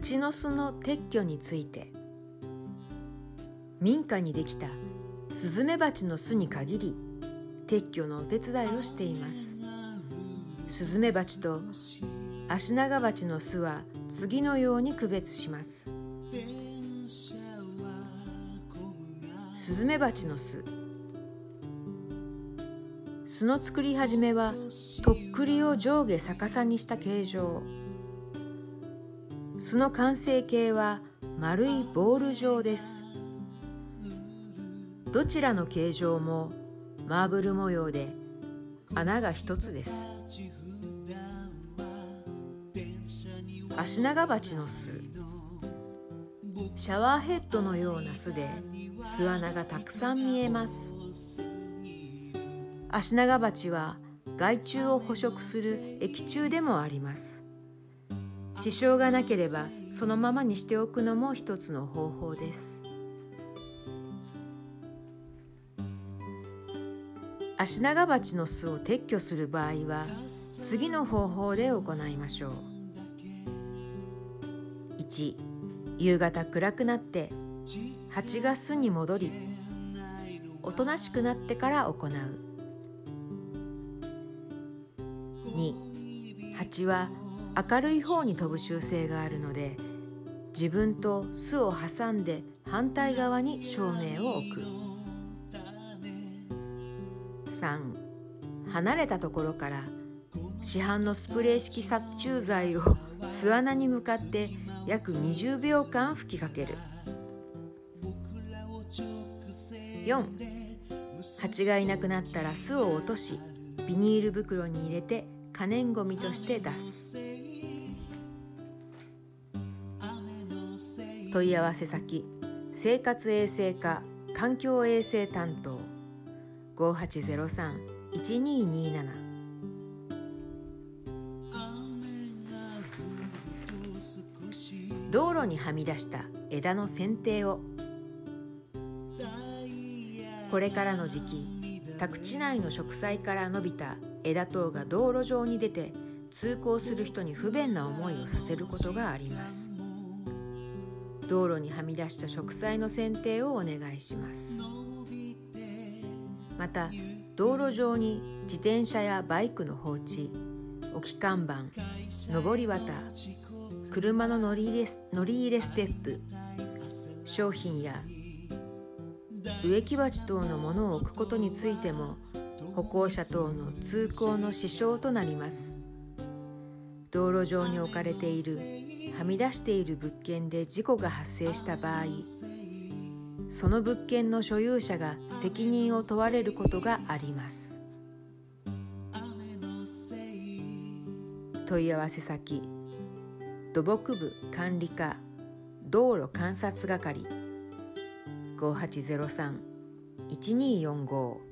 蜂の巣の撤去について。民家にできたスズメバチの巣に限り撤去のお手伝いをしています。スズメバチとアシナガバチの巣は次のように区別します。スズメバチの巣。巣の作り始めはとっくりを上下逆さにした形状。巣の完成形は丸いボール状です。どちらの形状もマーブル模様で穴が一つです。アシナガバチの巣。シャワーヘッドのような巣で巣穴がたくさん見えます。アシナガバチは害虫を捕食する液中でもあります。支障がなければそのままにしておくのも一つの方法です。アシナガバチの巣を撤去する場合は次の方法で行いましょう。1夕方暗くなって蜂が巣に戻りおとなしくなってから行う。2蜂は明るい方に飛ぶ習性があるので自分と巣を挟んで反対側に照明を置く。3離れたところから市販のスプレー式殺虫剤を巣穴に向かって約20秒間吹きかける。4蜂がいなくなったら巣を落としビニール袋に入れて可燃ごみとして出す。問い合わせ先生活衛生課環境衛生担当5803-1227道路にはみ出した枝の剪定を。これからの時期宅地内の植栽から伸びた枝等が道路上に出て通行する人に不便な思いをさせることがあります。道路にはみ出した植栽の剪定をお願いします。また道路上に自転車やバイクの放置置き看板上り旗車の乗り入れ乗り入れステップ商品や植木鉢等のものを置くことについても歩行者等の通行の支障となります。道路上に置かれているはみ出している物件で事故が発生した場合その物件の所有者が責任を問われることがあります。問い合わせ先土木部管理課道路観察係5803-1245